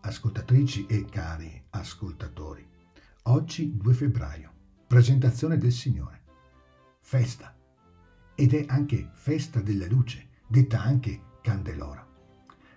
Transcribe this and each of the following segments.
ascoltatrici e cari ascoltatori, oggi 2 febbraio, presentazione del Signore, festa, ed è anche festa della luce, detta anche Candelora.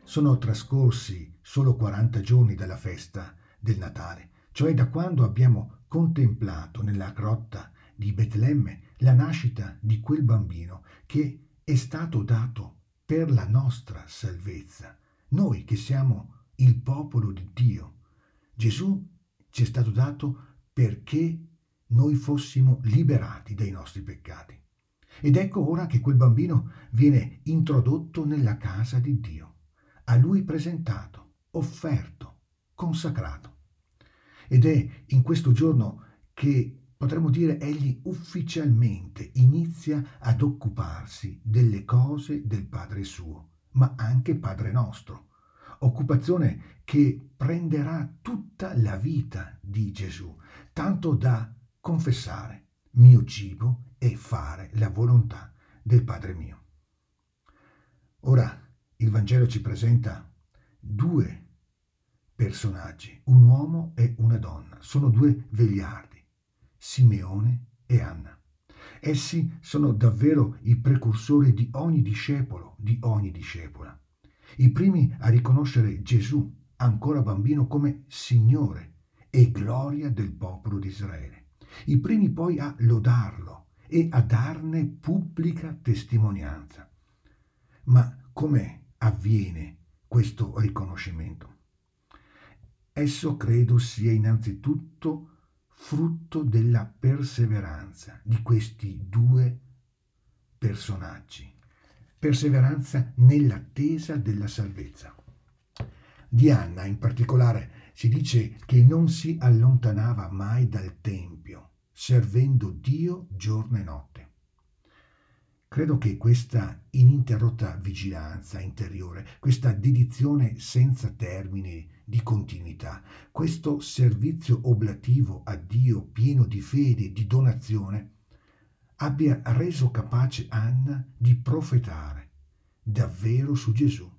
Sono trascorsi solo 40 giorni dalla festa del Natale, cioè da quando abbiamo contemplato nella grotta di Betlemme la nascita di quel bambino che è stato dato per la nostra salvezza, noi che siamo il popolo di Dio. Gesù ci è stato dato perché noi fossimo liberati dai nostri peccati. Ed ecco ora che quel bambino viene introdotto nella casa di Dio, a lui presentato, offerto, consacrato. Ed è in questo giorno che potremmo dire egli ufficialmente inizia ad occuparsi delle cose del Padre suo, ma anche Padre nostro occupazione che prenderà tutta la vita di Gesù, tanto da confessare mio cibo e fare la volontà del Padre mio. Ora il Vangelo ci presenta due personaggi, un uomo e una donna, sono due vegliardi, Simeone e Anna. Essi sono davvero i precursori di ogni discepolo, di ogni discepola i primi a riconoscere Gesù, ancora bambino, come Signore e gloria del popolo di Israele. I primi poi a lodarlo e a darne pubblica testimonianza. Ma come avviene questo riconoscimento? Esso credo sia innanzitutto frutto della perseveranza di questi due personaggi perseveranza nell'attesa della salvezza. Di Anna in particolare si dice che non si allontanava mai dal Tempio, servendo Dio giorno e notte. Credo che questa ininterrotta vigilanza interiore, questa dedizione senza termine di continuità, questo servizio oblativo a Dio pieno di fede di donazione, abbia reso capace Anna di profetare davvero su Gesù,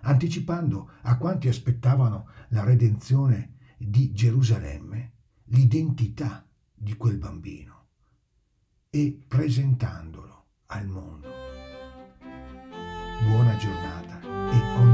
anticipando a quanti aspettavano la redenzione di Gerusalemme l'identità di quel bambino e presentandolo al mondo. Buona giornata e ogni